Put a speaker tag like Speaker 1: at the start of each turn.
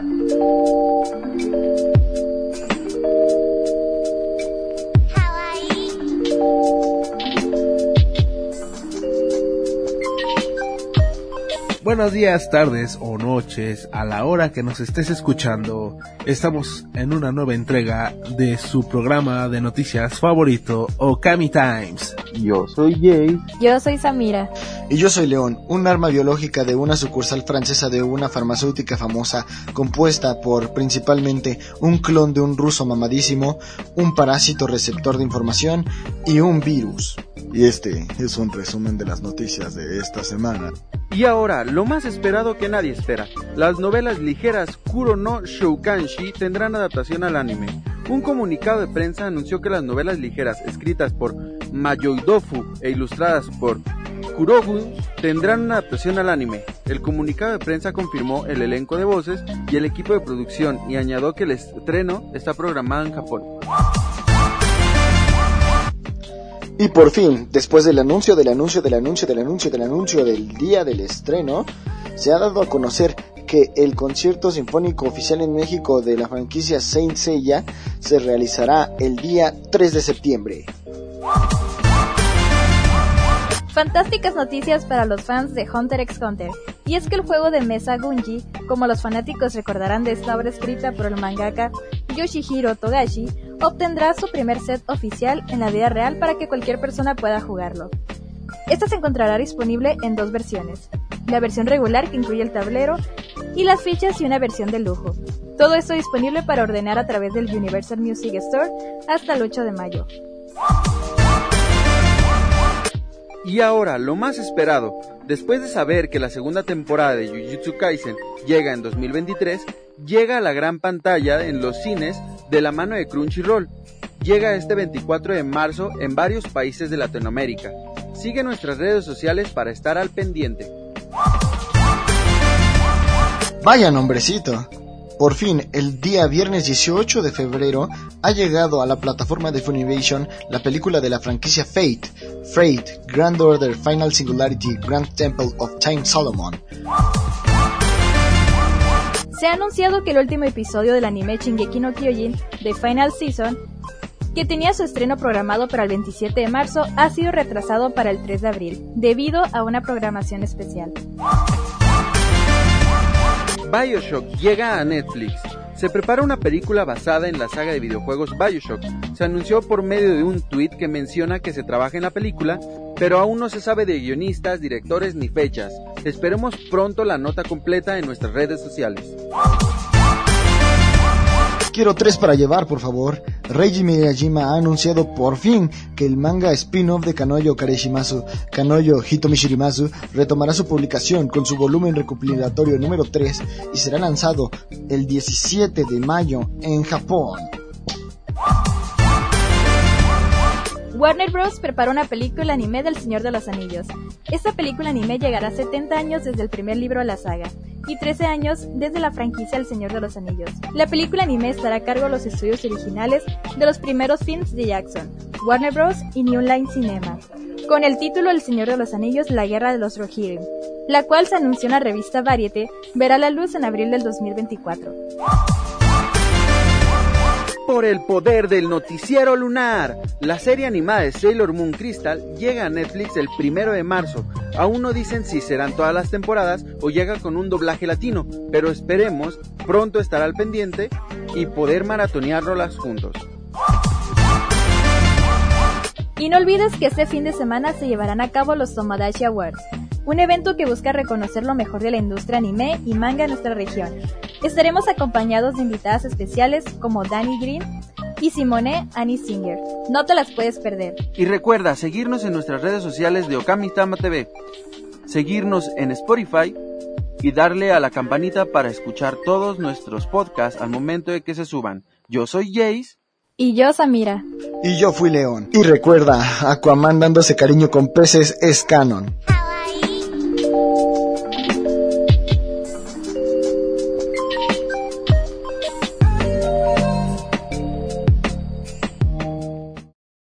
Speaker 1: Música Buenos días, tardes o noches, a la hora que nos estés escuchando. Estamos en una nueva entrega de su programa de noticias favorito, Okami Times.
Speaker 2: Yo soy Jay.
Speaker 3: Yo soy Samira.
Speaker 4: Y yo soy León, un arma biológica de una sucursal francesa de una farmacéutica famosa, compuesta por principalmente un clon de un ruso mamadísimo, un parásito receptor de información y un virus.
Speaker 5: Y este es un resumen de las noticias de esta semana.
Speaker 2: Y ahora, lo más esperado que nadie espera. Las novelas ligeras Kuro no Shoukanshi tendrán adaptación al anime. Un comunicado de prensa anunció que las novelas ligeras escritas por Mayoidofu e ilustradas por Kurogu tendrán una adaptación al anime. El comunicado de prensa confirmó el elenco de voces y el equipo de producción y añadió que el estreno está programado en Japón.
Speaker 4: Y por fin, después del anuncio del anuncio del anuncio del anuncio del anuncio del día del estreno, se ha dado a conocer que el concierto sinfónico oficial en México de la franquicia Saint Seiya se realizará el día 3 de septiembre.
Speaker 3: Fantásticas noticias para los fans de Hunter x Hunter. Y es que el juego de mesa Gunji, como los fanáticos recordarán de esta obra escrita por el mangaka Yoshihiro Togashi, obtendrá su primer set oficial en la vida real para que cualquier persona pueda jugarlo. Esta se encontrará disponible en dos versiones, la versión regular que incluye el tablero y las fichas y una versión de lujo. Todo esto disponible para ordenar a través del Universal Music Store hasta el 8 de mayo.
Speaker 2: Y ahora, lo más esperado, después de saber que la segunda temporada de Jujutsu Kaisen llega en 2023, llega a la gran pantalla en los cines de la mano de Crunchyroll. Llega este 24 de marzo en varios países de Latinoamérica. Sigue nuestras redes sociales para estar al pendiente.
Speaker 4: Vaya nombrecito. Por fin, el día viernes 18 de febrero ha llegado a la plataforma de Funimation la película de la franquicia Fate, Fate, Grand Order Final Singularity Grand Temple of Time Solomon.
Speaker 3: Se ha anunciado que el último episodio del anime Shingeki no Kyojin de Final Season, que tenía su estreno programado para el 27 de marzo, ha sido retrasado para el 3 de abril, debido a una programación especial.
Speaker 2: Bioshock llega a Netflix. Se prepara una película basada en la saga de videojuegos Bioshock. Se anunció por medio de un tweet que menciona que se trabaja en la película, pero aún no se sabe de guionistas, directores ni fechas. Esperemos pronto la nota completa en nuestras redes sociales.
Speaker 4: Quiero tres para llevar, por favor. Reiji Miyajima ha anunciado por fin que el manga spin-off de Kanoyo Kareshimasu, Kanoyo Hitomi Shirimasu, retomará su publicación con su volumen recopilatorio número 3 y será lanzado el 17 de mayo en Japón.
Speaker 3: Warner Bros. preparó una película anime del Señor de los Anillos. Esta película anime llegará 70 años desde el primer libro de la saga y 13 años desde la franquicia El Señor de los Anillos. La película anime estará a cargo de los estudios originales de los primeros films de Jackson, Warner Bros. y New Line Cinema, con el título El Señor de los Anillos, La Guerra de los Rohirrim, la cual se anunció en la revista Variety, verá la luz en abril del 2024
Speaker 2: por el poder del noticiero lunar. La serie animada de Sailor Moon Crystal llega a Netflix el primero de marzo. Aún no dicen si serán todas las temporadas o llega con un doblaje latino, pero esperemos pronto estar al pendiente y poder maratonearlas juntos.
Speaker 3: Y no olvides que este fin de semana se llevarán a cabo los Tomodachi Awards, un evento que busca reconocer lo mejor de la industria anime y manga en nuestra región. Estaremos acompañados de invitadas especiales como Danny Green y Simone Annie Singer. No te las puedes perder.
Speaker 2: Y recuerda seguirnos en nuestras redes sociales de Okamitama TV, seguirnos en Spotify y darle a la campanita para escuchar todos nuestros podcasts al momento de que se suban. Yo soy Jace.
Speaker 3: Y yo, Samira.
Speaker 4: Y yo fui León. Y recuerda, Aquaman dándose cariño con peces es canon.